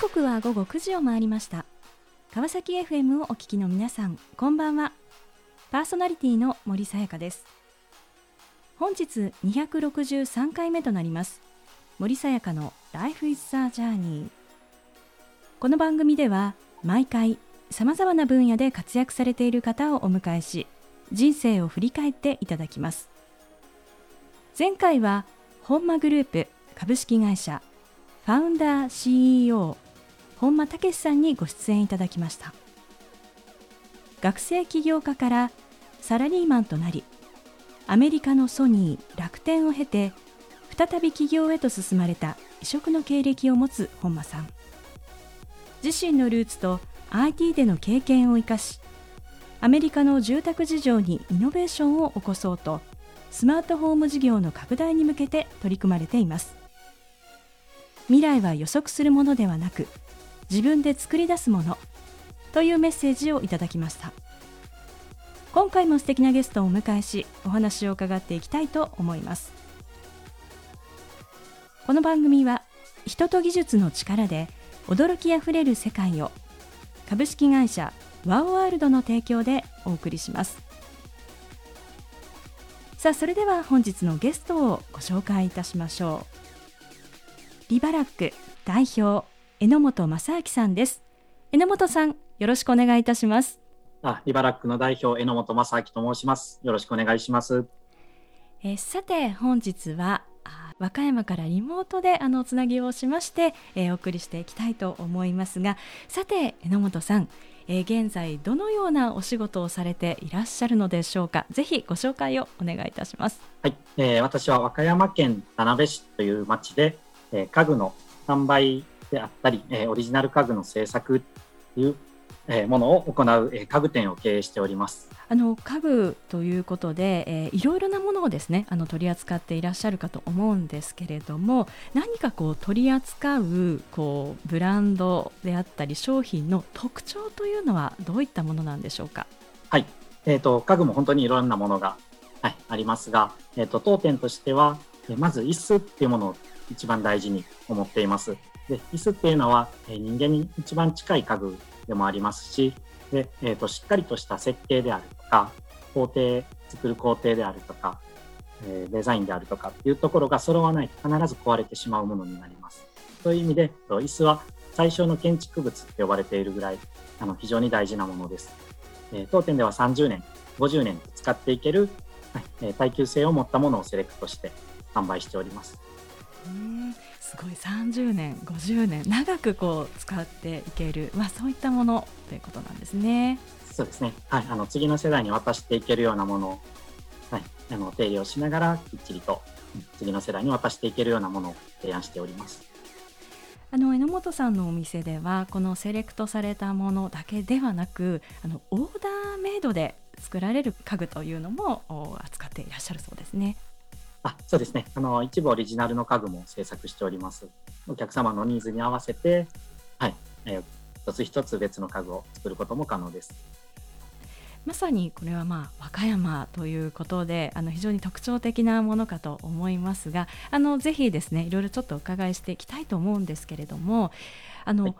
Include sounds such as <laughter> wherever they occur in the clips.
刻は午後9時を回りました。川崎 FM をお聞きの皆さんこんばんは。パーソナリティの森さやかです。本日263回目となります。森さやかの Life is a Journey この番組では毎回さまざまな分野で活躍されている方をお迎えし人生を振り返っていただきます。前回は本間グループ株式会社ファウンダー CEO 本間武さんにご出演いただきました。学生起業家からサラリーマンとなりアメリカのソニー楽天を経て再び起業へと進まれた異色の経歴を持つ本間さん。自身のルーツと IT での経験を生かしアメリカの住宅事情にイノベーションを起こそうとスマートホーム事業の拡大に向けて取り組まれています。未来は予測するものではなく自分で作り出すもの。というメッセージをいただきました。今回も素敵なゲストをお迎えしお話を伺っていきたいと思います。この番組は人と技術の力で驚きあふれる世界を株式会社ワオワールドの提供でお送りします。さあそれでは本日のゲストをご紹介いたしましょう。リバラック代表榎本正明さんです。榎本さんよろしくお願いいたします。あリバラックの代表榎本正明と申します。よろしくお願いします。えさて本日は和歌山からリモートであのつなぎをしまして、えー、お送りしていきたいと思いますがさて榎本さん、えー、現在どのようなお仕事をされていらっしゃるのでしょうか？ぜひご紹介をお願いいたします。はい、えー、私は和歌山県田辺市という町でえ家具の販売であったり、えオリジナル家具の製作という、えものを行う、え家具店を経営しておりますあの家具ということで、えー、いろいろなものをですねあの取り扱っていらっしゃるかと思うんですけれども何かこう取り扱うこうブランドであったり商品の特徴というのはどういったものなんでしょうか？はい、えーと、家具も本当にいろんなものが、はい、ありますが、えーと当店としてはまず椅子っていうものを一番大事に思っています。で椅子っていうのは、え人間に一番近い家具でもありますしで、えーと、しっかりとした設計であるとか工程作る工程であるとか、え、デザインであるとかっていうところが揃わないと必ず壊れてしまうものになります。という意味で椅子は最小の建築物って呼ばれているぐらいあの非常に大事なものです。え、当店では30年50年使っていける、はい、耐久性を持ったものをセレクトして販売しております。すごい30年50年長くこう使っていける、まあ、そういったものということなんですね。そうですね、はい、あの次の世代に渡していけるようなものを、はい、あの手入れをしながらきっちりと次の世代に渡していけるようなものを提案しております。あの榎本さんのお店ではこのセレクトされたものだけではなくあのオーダーメイドで作られる家具というのも扱っていらっしゃるそうですね。あそうですね。あの一部オリジナルの家具も制作しております。お客様のニーズに合わせて、はい。えー、一つ一つ別の家具を作ることも可能です。まさにこれはまあ和歌山ということであの非常に特徴的なものかと思いますがあのぜひですねいろいろちょっとお伺いしていきたいと思うんですけれどもあの、はい、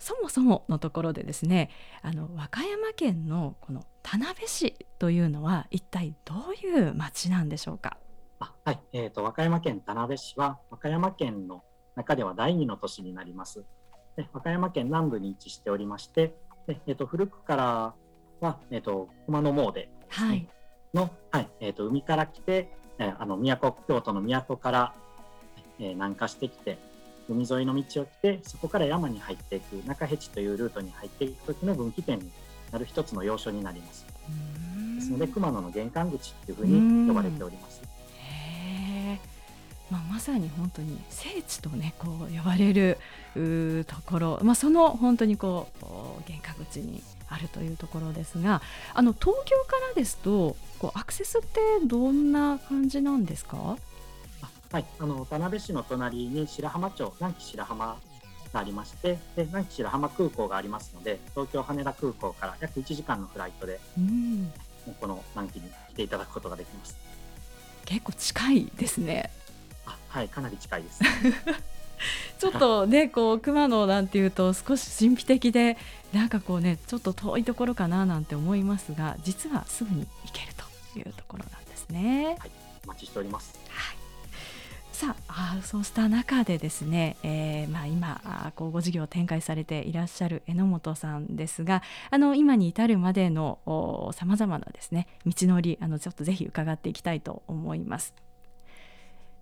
そもそものところでですねあの和歌山県のこの田辺市というのは一体どういう町なんでしょうか？あはい、えーと、和歌山県田辺市は和歌山県の中では第二の都市になります。で和歌山県南部に位置しておりまして、でえーと、古くからは、えーと、熊野詣の、はい、えー、と海から来て、えー、あの都京都の都から、えー、南下してきて海沿いの道を来てそこから山に入っていく中辺地というルートに入っていく時の分岐点になる一つの要所になります。ですので熊野の玄関口っていうふうに呼ばれております。まあ、まさに本当に聖地とねこう呼ばれるところ、まあ、その本当にこう玄関口にあるというところですがあの東京からですとこうアクセスってどんな感じなんですか？はい、あの田辺市の隣に白浜町南紀白浜がありましてで南紀白浜空港がありますので東京羽田空港から約1時間のフライトで、うん、この南紀に来ていただくことができます。結構近いですねはい、かなり近いです。<laughs> ちょっとねこう熊野なんていうと少し神秘的でなんかこうねちょっと遠いところかななんて思いますが実はすぐに行けるというところなんですね。はい、お待ちしております。はいさあそうした中でですね、えーまあ、今こうご事業を展開されていらっしゃる榎本さんですがあの今に至るまでのさまざまなですね道のりあのちょっとぜひ伺っていきたいと思います。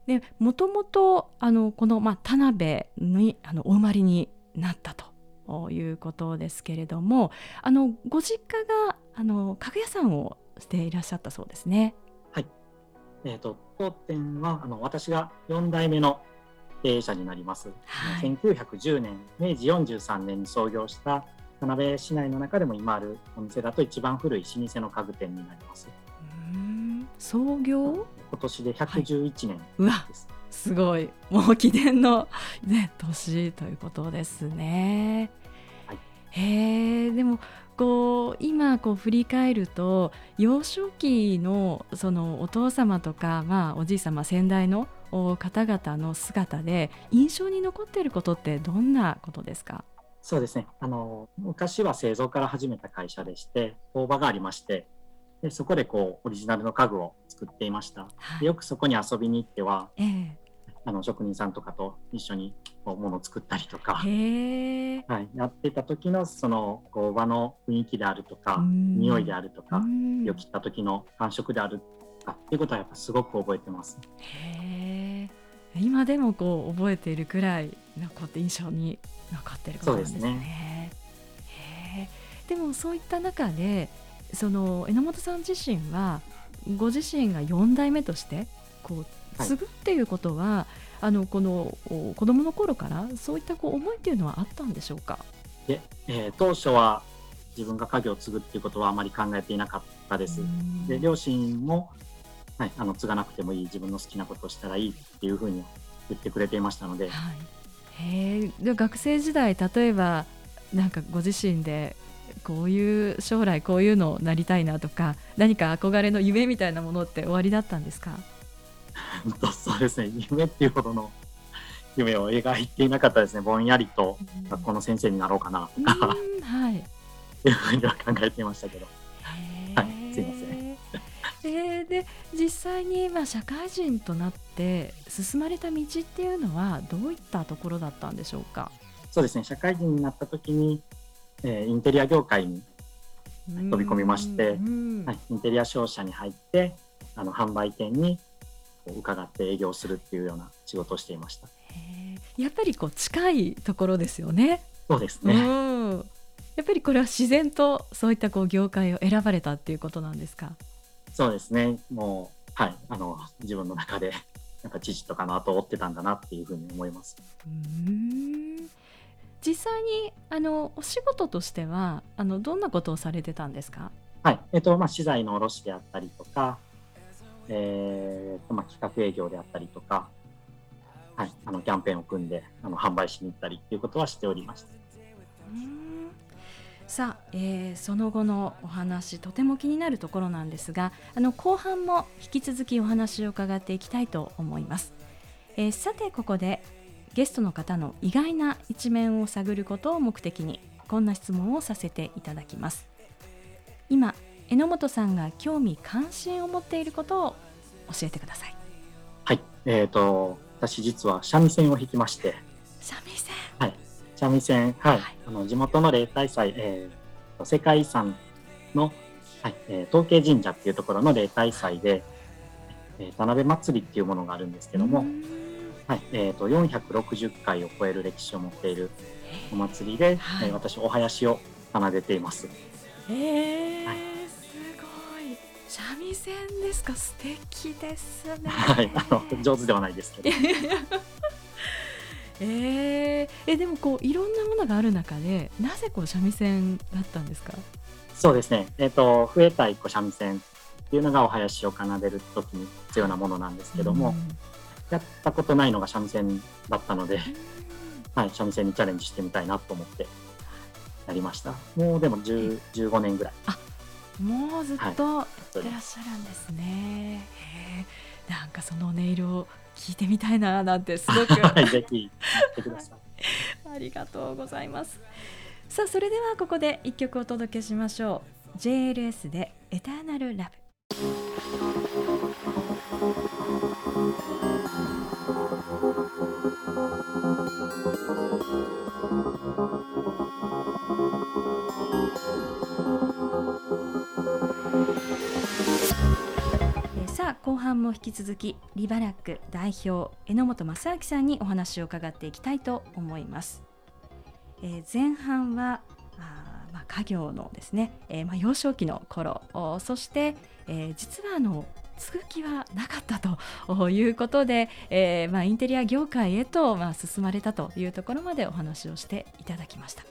でもともとあのこの、まあ、田辺にあのお生まれになったということですけれどもあのご実家があの家具屋さんをしていらっしゃったそうですね。えーと、当店はあの私が4代目の経営者になります、はい、1910年明治43年に創業した田辺市内の中でも今あるお店だと一番古い老舗の家具店になります。創業？今年で111年です、はい、うわすごい。もう記念の、ね、年ということですね。はい、へえでもこう今こう振り返ると幼少期のそのお父様とか、まあ、おじい様先代の方々の姿で印象に残っていることってどんなことですか？そうですね。あの昔は製造から始めた会社でして工場がありましてでそこでこうオリジナルの家具を作っていました、はい、よくそこに遊びに行っては、えー、あの職人さんとかと一緒にこうものを作ったりとか、はい、やってた時のそのこう場の雰囲気であるとか匂いであるとか火を切った時の感触であるとかっていうことはやっぱすごく覚えてます。へ今でもこう覚えているくらい残って印象に残ってることなんですね。そうですね。でもそういった中でその榎本さん自身はご自身が4代目としてこう継ぐっていうことは、はい、あのこの子供の頃からそういったこう思いっていうのはあったんでしょうか？で、えー、当初は自分が家業を継ぐっていうことはあまり考えていなかったです。で両親も、はい、あの継がなくてもいい自分の好きなことをしたらいいっていうふうに言ってくれていましたので。はい、へで学生時代例えばなんかご自身でこういう将来こういうのなりたいなとか何か憧れの夢みたいなものって終わりだったんですか？そうですね。夢っていうほどの <laughs> 夢を描いていなかったですね。ぼんやりと学校の先生になろうかなとか、はい、いうふうには考えていましたけど、はい、すいません。えー、で実際にまあ社会人となって進まれた道っていうのはどういったところだったんでしょうか？そうですね。社会人になった時に、えー、インテリア業界に飛び込みまして、はい、インテリア商社に入ってあの販売店に伺って営業するっていうような仕事をしていました。やっぱりこう近いところですよね。そうですね。やっぱりこれは自然とそういったこう業界を選ばれたっていうことなんですか？そうですね。もうはいあの自分の中でなんか父とかの後を追ってたんだなっていうふうに思います。うん実際にあのお仕事としてはあのどんなことをされてたんですか？はい、えっ、とまあ資材の卸であったりとか、えーまあ、企画営業であったりとか、はい、あのキャンペーンを組んであの販売しに行ったりっていうことはしておりました。さあ、えー、その後のお話とても気になるところなんですがあの後半も引き続きお話を伺っていきたいと思います、えー、さてここでゲストの方の意外な一面を探ることを目的にこんな質問をさせていただきます。今榎本さんが興味関心を持っていることを教えてください。はい、えーと、私実は三味線を弾きまして。三味線。はい。三味線はい、はい、あの地元の例大祭、えー、世界遺産の、はい。えー、統計神社っていうところの例大祭で、えー、田辺祭りっていうものがあるんですけども、はい。えーと、と460回を超える歴史を持っているお祭りで、はい、えー、私お囃子を奏でています。えー、はい。三味線ですか？素敵ですね。はい。あの上手ではないですけど。<laughs> えー、えでもこういろんなものがある中でなぜこう三味線だったんですか？そうですね。えっ、ー、と増えたいこう三味線っていうのがお囃子を奏でる時に必要なものなんですけども、うん、やったことないのが三味線だったので、はい、三味線にチャレンジしてみたいなと思ってやりましたもうでも10 15年ぐらいもうずっとやってらっしゃるんですね。はい、なんかその音色を聞いてみたいななんてすごく <laughs> ぜひてください。ありがとうございます。さあそれではここで一曲お届けしましょう。JLS でエターナルラブ。さあ後半も引き続きリバラック代表榎本正明さんにお話を伺っていきたいと思います。えー、前半はあ、まあ、家業のですね、えー、まあ、幼少期の頃そして、えー、実はあの継ぐ気はなかったということで、えー、まあ、インテリア業界へと、まあ、進まれたというところまでお話をしていただきました。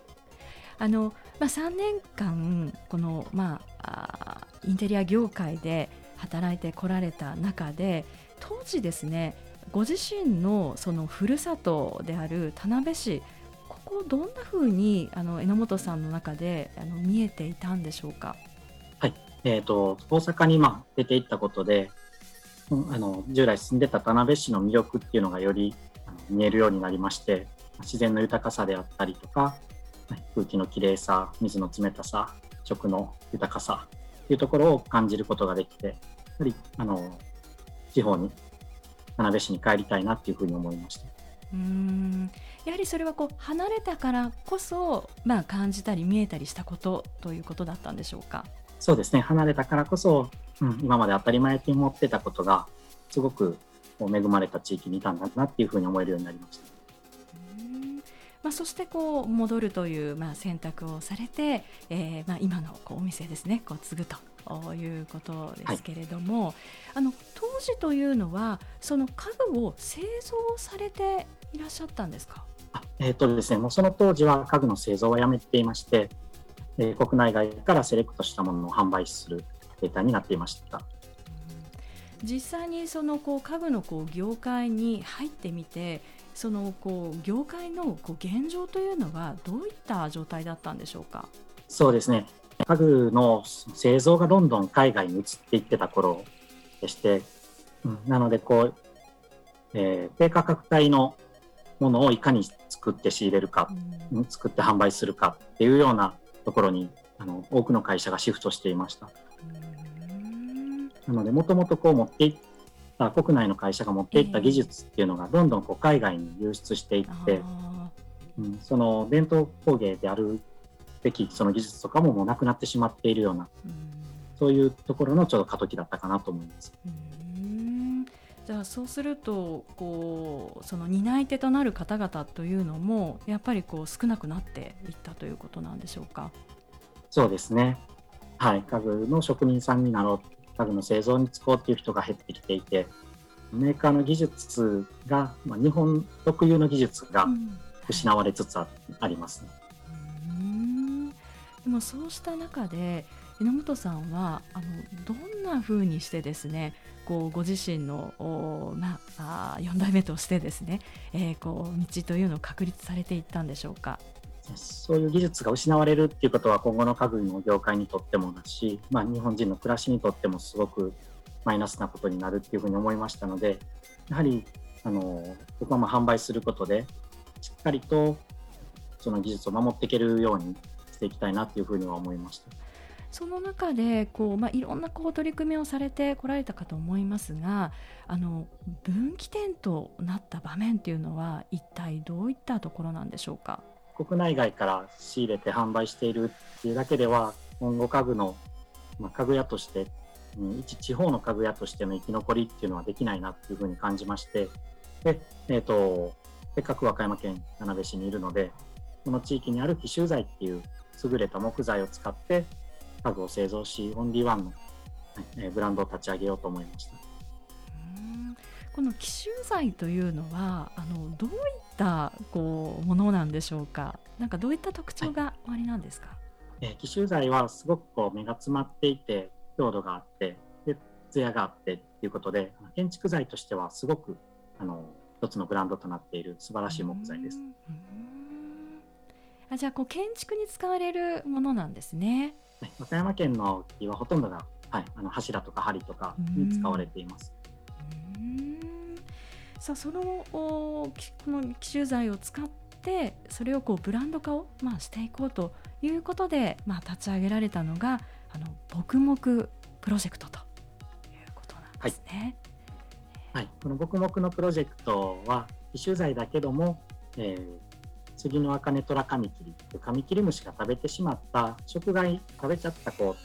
あのまあ、3年間この、まあ、あインテリア業界で働いてこられた中で当時ですねご自身のそのふるさとである田辺市ここどんなふうにあの榎本さんの中であの見えていたんでしょうか？えーと、大阪にまあ出ていったことであの従来住んでた田辺市の魅力っていうのがより見えるようになりまして自然の豊かさであったりとか空気のきれいさ水の冷たさ食の豊かさというところを感じることができて、やはりあの地方に、田辺市に帰りたいなっていうふうに思いました。うんやはりそれはこう離れたからこそ、まあ、感じたり見えたりしたことということだったんでしょうか？そうですね。離れたからこそ、うん、今まで当たり前と思ってたことがすごく恵まれた地域にいたんだなっていうふうに思えるようになりました。まあ、そしてこう戻るというまあ選択をされて、えー、まあ今のこうお店ですね。こう継ぐということですけれども、はい、あの当時というのはその家具を製造されていらっしゃったんですか？えーとですね、もうその当時は家具の製造はやめていまして、えー、国内外からセレクトしたものを販売するデータになっていました。実際にそのこう家具のこう業界に入ってみてそのこう業界のこう現状というのはどういった状態だったんでしょうか？そうですね。家具の製造がどんどん海外に移っていってた頃でして、うん、なのでこう、えー、低価格帯のものをいかに作って仕入れるか、うん、作って販売するかっていうようなところにあの多くの会社がシフトしていました。なのでもともとこう持っていっ国内の会社が持っていった技術っていうのがどんどんこう海外に流出していって、うん、その伝統工芸であるべきその技術とかももうなくなってしまっているような、うん、そういうところのちょうど過渡期だったかなと思います。じゃあそうするとこうその担い手となる方々というのもやっぱりこう少なくなっていったということなんでしょうか？そうですね。はい、家具の職人さんになろう。家具の製造に使おうっていう人が減ってきていてメーカーの技術が、まあ、日本特有の技術が失われつつありますね、うん、でもそうした中で榎本さんはあのどんなふうにしてですねこうご自身のお、まあ、4代目としてですね、えー、こう道というのを確立されていったんでしょうか？そういう技術が失われるっていうことは今後の家具の業界にとってもだし、まあ、日本人の暮らしにとってもすごくマイナスなことになるっていうふうに思いましたのでやはりあの僕はまあ販売することでしっかりとその技術を守っていけるようにしていきたいなっていうふうには思いました。その中でこう、まあ、いろんなこう取り組みをされてこられたかと思いますがあの分岐点となった場面っていうのは一体どういったところなんでしょうか？国内外から仕入れて販売しているっていうだけでは今後家具の、まあ、家具屋として、うん、一地方の家具屋としての生き残りっていうのはできないなっていうふうに感じましてで、えーと、せっかく和歌山県田辺市にいるのでこの地域にある紀州材っていう優れた木材を使って家具を製造しオンリーワンの、えブランドを立ち上げようと思いました。この紀州材というのはあのどういったこうものなんでしょうか？なんかどういった特徴がおありなんですか、はいえー、紀州材はすごくこう目が詰まっていて強度があってで艶があってっていうことで建築材としてはすごくあの一つのブランドとなっている素晴らしい木材です。あじゃあこう建築に使われるものなんですね。はい、和歌山県の木はほとんどが、はい、あの柱とか梁とかに使われています。さあそのこの奇襲材を使ってそれをこうブランド化を、まあ、していこうということで、まあ、立ち上げられたのがあの木木プロジェクトということなんですね。はい、はい、この木木のプロジェクトは奇襲材だけども、えー、杉の茜トラカミキリカミキリムシが食べてしまった食害食べちゃったこ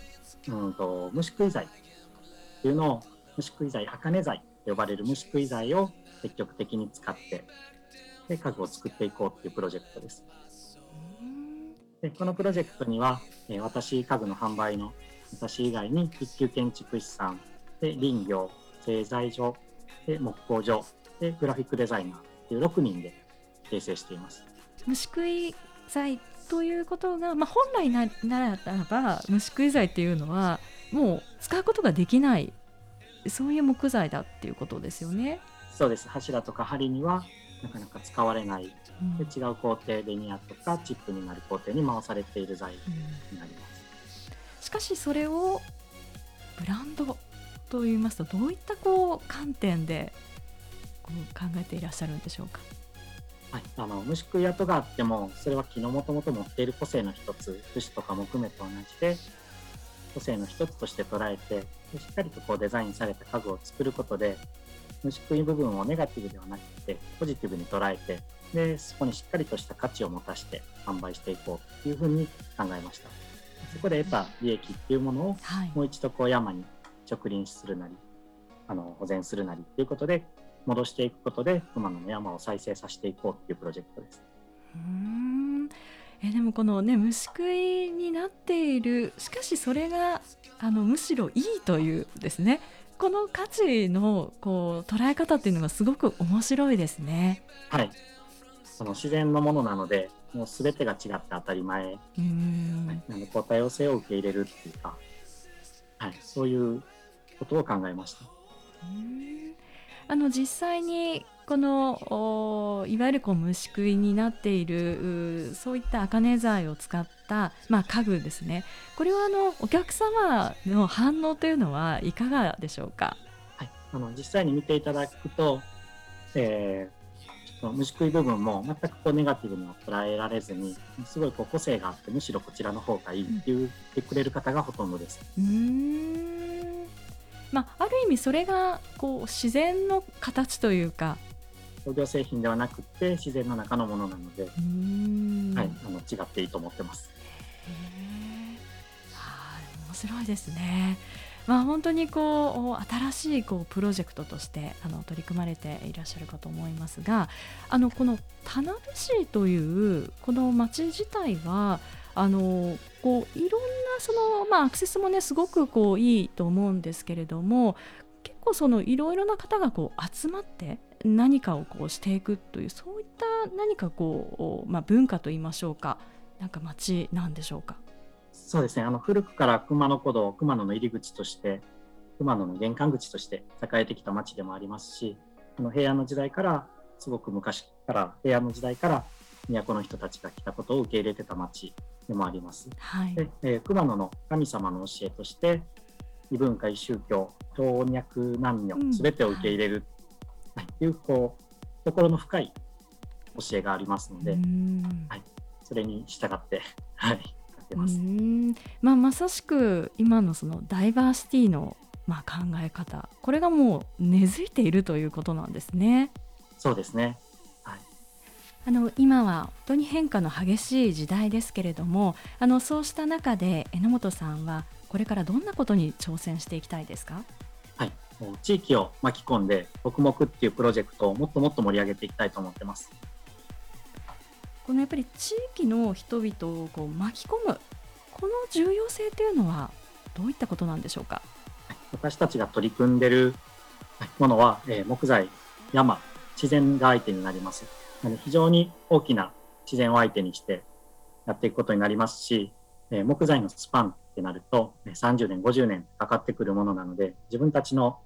う、うんと、虫食い剤っていうのを虫食い剤茜剤と呼ばれる虫食い剤を積極的に使ってで家具を作っていこうっていうプロジェクトです。でこのプロジェクトには、えー、私家具の販売の私以外に一級建築士さんで林業製材所で木工所でグラフィックデザイナーっていう6人で形成しています。虫食い剤ということが、まあ、本来なならば虫食い剤っていうのはもう使うことができないそういう木材だっていうことですよね。そうです柱とか梁にはなかなか使われない、うん、で違う工程ベニヤとかチップになる工程に回されている材になります、うん、しかしそれをブランドといいますとどういったこう観点でこう考えていらっしゃるんでしょうか？はい、あの虫食い跡があってもそれは木のもともと持っている個性の一つ節とか木目と同じで個性の一つとして捉えてしっかりとこうデザインされた家具を作ることで虫食い部分をネガティブではなくてポジティブに捉えてでそこにしっかりとした価値を持たせて販売していこうというふうに考えました。そこで得た利益っていうものをもう一度こう山に植林するなりあの保全するなりっていうことで戻していくことで熊野の山を再生させていこうっていうプロジェクトです。うん。えでもこのね虫食いになっている。しかしそれがあのむしろいいというですね。この価値のこう捉え方っていうのがすごく面白いですね。はい。その自然のものなのでもう全てが違って当たり前。うん、はい、なのこう多様性を受け入れるっていうか、はい、そういうことを考えました。うんあの実際にこのいわゆるこう虫食いになっているそういった茜材を使った、まあ、家具ですね。これはあのお客様の反応というのはいかがでしょうか、はい、あの実際に見ていただくと、えー、虫食い部分も全くこうネガティブに捉えられずにすごいこう個性があってむしろこちらの方がいいって言ってくれる方がほとんどです。うんまあ、ある意味それがこう自然の形というか工業製品ではなくて自然の中のものなので、はい、あの違っていいと思ってます。はあ、面白いですね。まあ、本当にこう新しいこうプロジェクトとしてあの取り組まれていらっしゃるかと思いますがあのこの田辺市というこの町自体はあのこういろんなその、まあ、アクセスもねすごくこういいと思うんですけれども結構そのいろいろな方がこう集まって何かをこうしていくというそういった何かこう、まあ、文化といいましょうかなんか町なんでしょうか？そうですね。あの古くから熊野古道熊野の入り口として熊野の玄関口として栄えてきた町でもありますしこの平安の時代からすごく昔から平安の時代から都の人たちが来たことを受け入れてた町でもあります。はい、でえー、熊野の神様の教えとして異文化異宗教老若男女すべてを受け入れる、はい、というこう心の深い教えがありますので、はい、それに従って、<laughs> はい、ままあ、まさしく今のそのダイバーシティのまあ考え方これがもう根付いているということなんですね。そうですねあの今は本当に変化の激しい時代ですけれどもあのそうした中で榎本さんはこれからどんなことに挑戦していきたいですか？はい。地域を巻き込んで黙々っていうプロジェクトをもっともっと盛り上げていきたいと思ってます。このやっぱり地域の人々をこう巻き込むこの重要性というのはどういったことなんでしょうか？私たちが取り組んでるものは、えー、木材山自然が相手になります非常に大きな自然を相手にしてやっていくことになりますし、え木材のスパンってなると30年50年かかってくるものなので自分たちの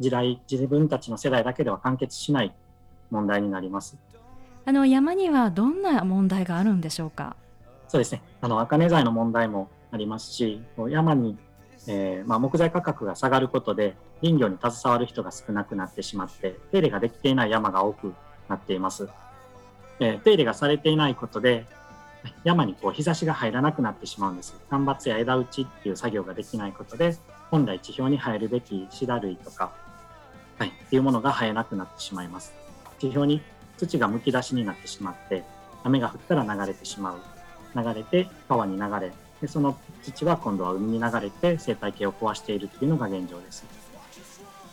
時代自分たちの世代だけでは完結しない問題になります。あの山にはどんな問題があるんでしょうか？そうですね。あの茜材の問題もありますし、山に、えー、まあ、木材価格が下がることで林業に携わる人が少なくなってしまって、手入れができていない山が多くなっています。えー、手入れがされていないことで、山にこう日差しが入らなくなってしまうんです。間伐や枝打ちっていう作業ができないことで、本来地表に生えるべきシダ類とか、はい、っていうものが生えなくなってしまいます。地表に土がむき出しになってしまって、雨が降ったら流れてしまう。流れて川に流れ、でその土は今度は海に流れて生態系を壊しているっていうのが現状です。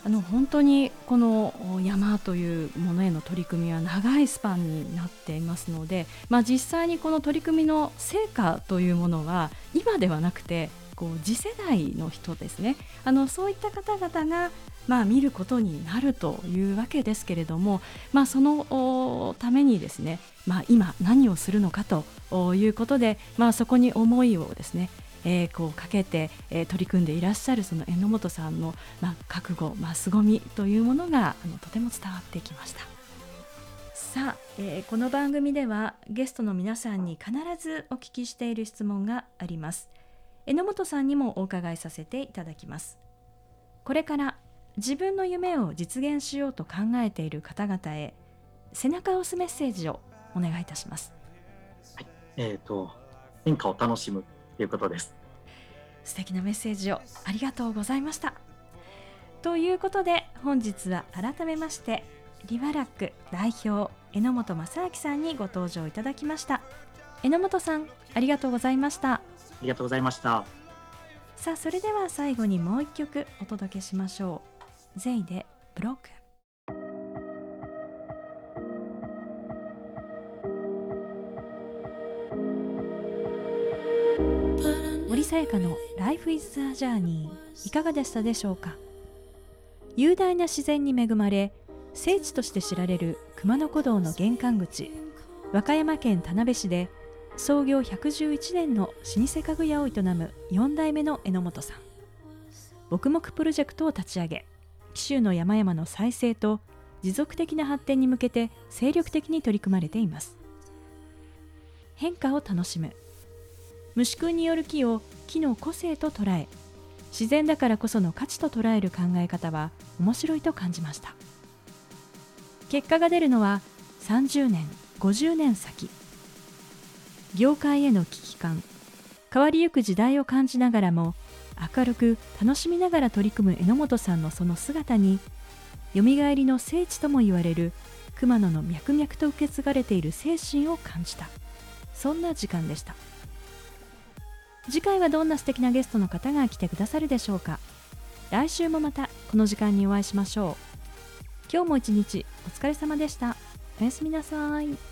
あの本当にこの山というものへの取り組みは長いスパンになっていますので、まあ、実際にこの取り組みの成果というものは今ではなくてこう次世代の人ですね。あのそういった方々がまあ、見ることになるというわけですけれども、まあ、そのためにですね、まあ、今何をするのかということで、まあ、そこに思いをですねえー、こうかけて、えー、取り組んでいらっしゃるその榎本さんの、まあ、覚悟、まあ、凄みというものがあのとても伝わってきました。さあ、えー、この番組ではゲストの皆さんに必ずお聞きしている質問があります。榎本さんにもお伺いさせていただきます。これから自分の夢を実現しようと考えている方々へ背中を押すメッセージをお願いいたします。はい、えっ、ー、と変化を楽しむ。いうことです。素敵なメッセージをありがとうございました。ということで本日は改めましてリバラック代表榎本正明さんにご登場いただきました榎本さんありがとうございましたありがとうございましたさあそれでは最後にもう一曲お届けしましょうゼイでブロックさやかの Life is a Journey いかがでしたでしょうか？雄大な自然に恵まれ聖地として知られる熊野古道の玄関口和歌山県田辺市で創業111年の老舗家具屋を営む4代目の榎本さん。牧木プロジェクトを立ち上げ紀州の山々の再生と持続的な発展に向けて精力的に取り組まれています。変化を楽しむ。虫くんによる木を木の個性と捉え自然だからこその価値と捉える考え方は面白いと感じました。結果が出るのは30年50年先。業界への危機感。変わりゆく時代を感じながらも明るく楽しみながら取り組む榎本さんのその姿によみがえりの聖地とも言われる熊野の脈々と受け継がれている精神を感じた。そんな時間でした。次回はどんな素敵なゲストの方が来てくださるでしょうか。来週もまたこの時間にお会いしましょう。今日も一日お疲れ様でした。おやすみなさい。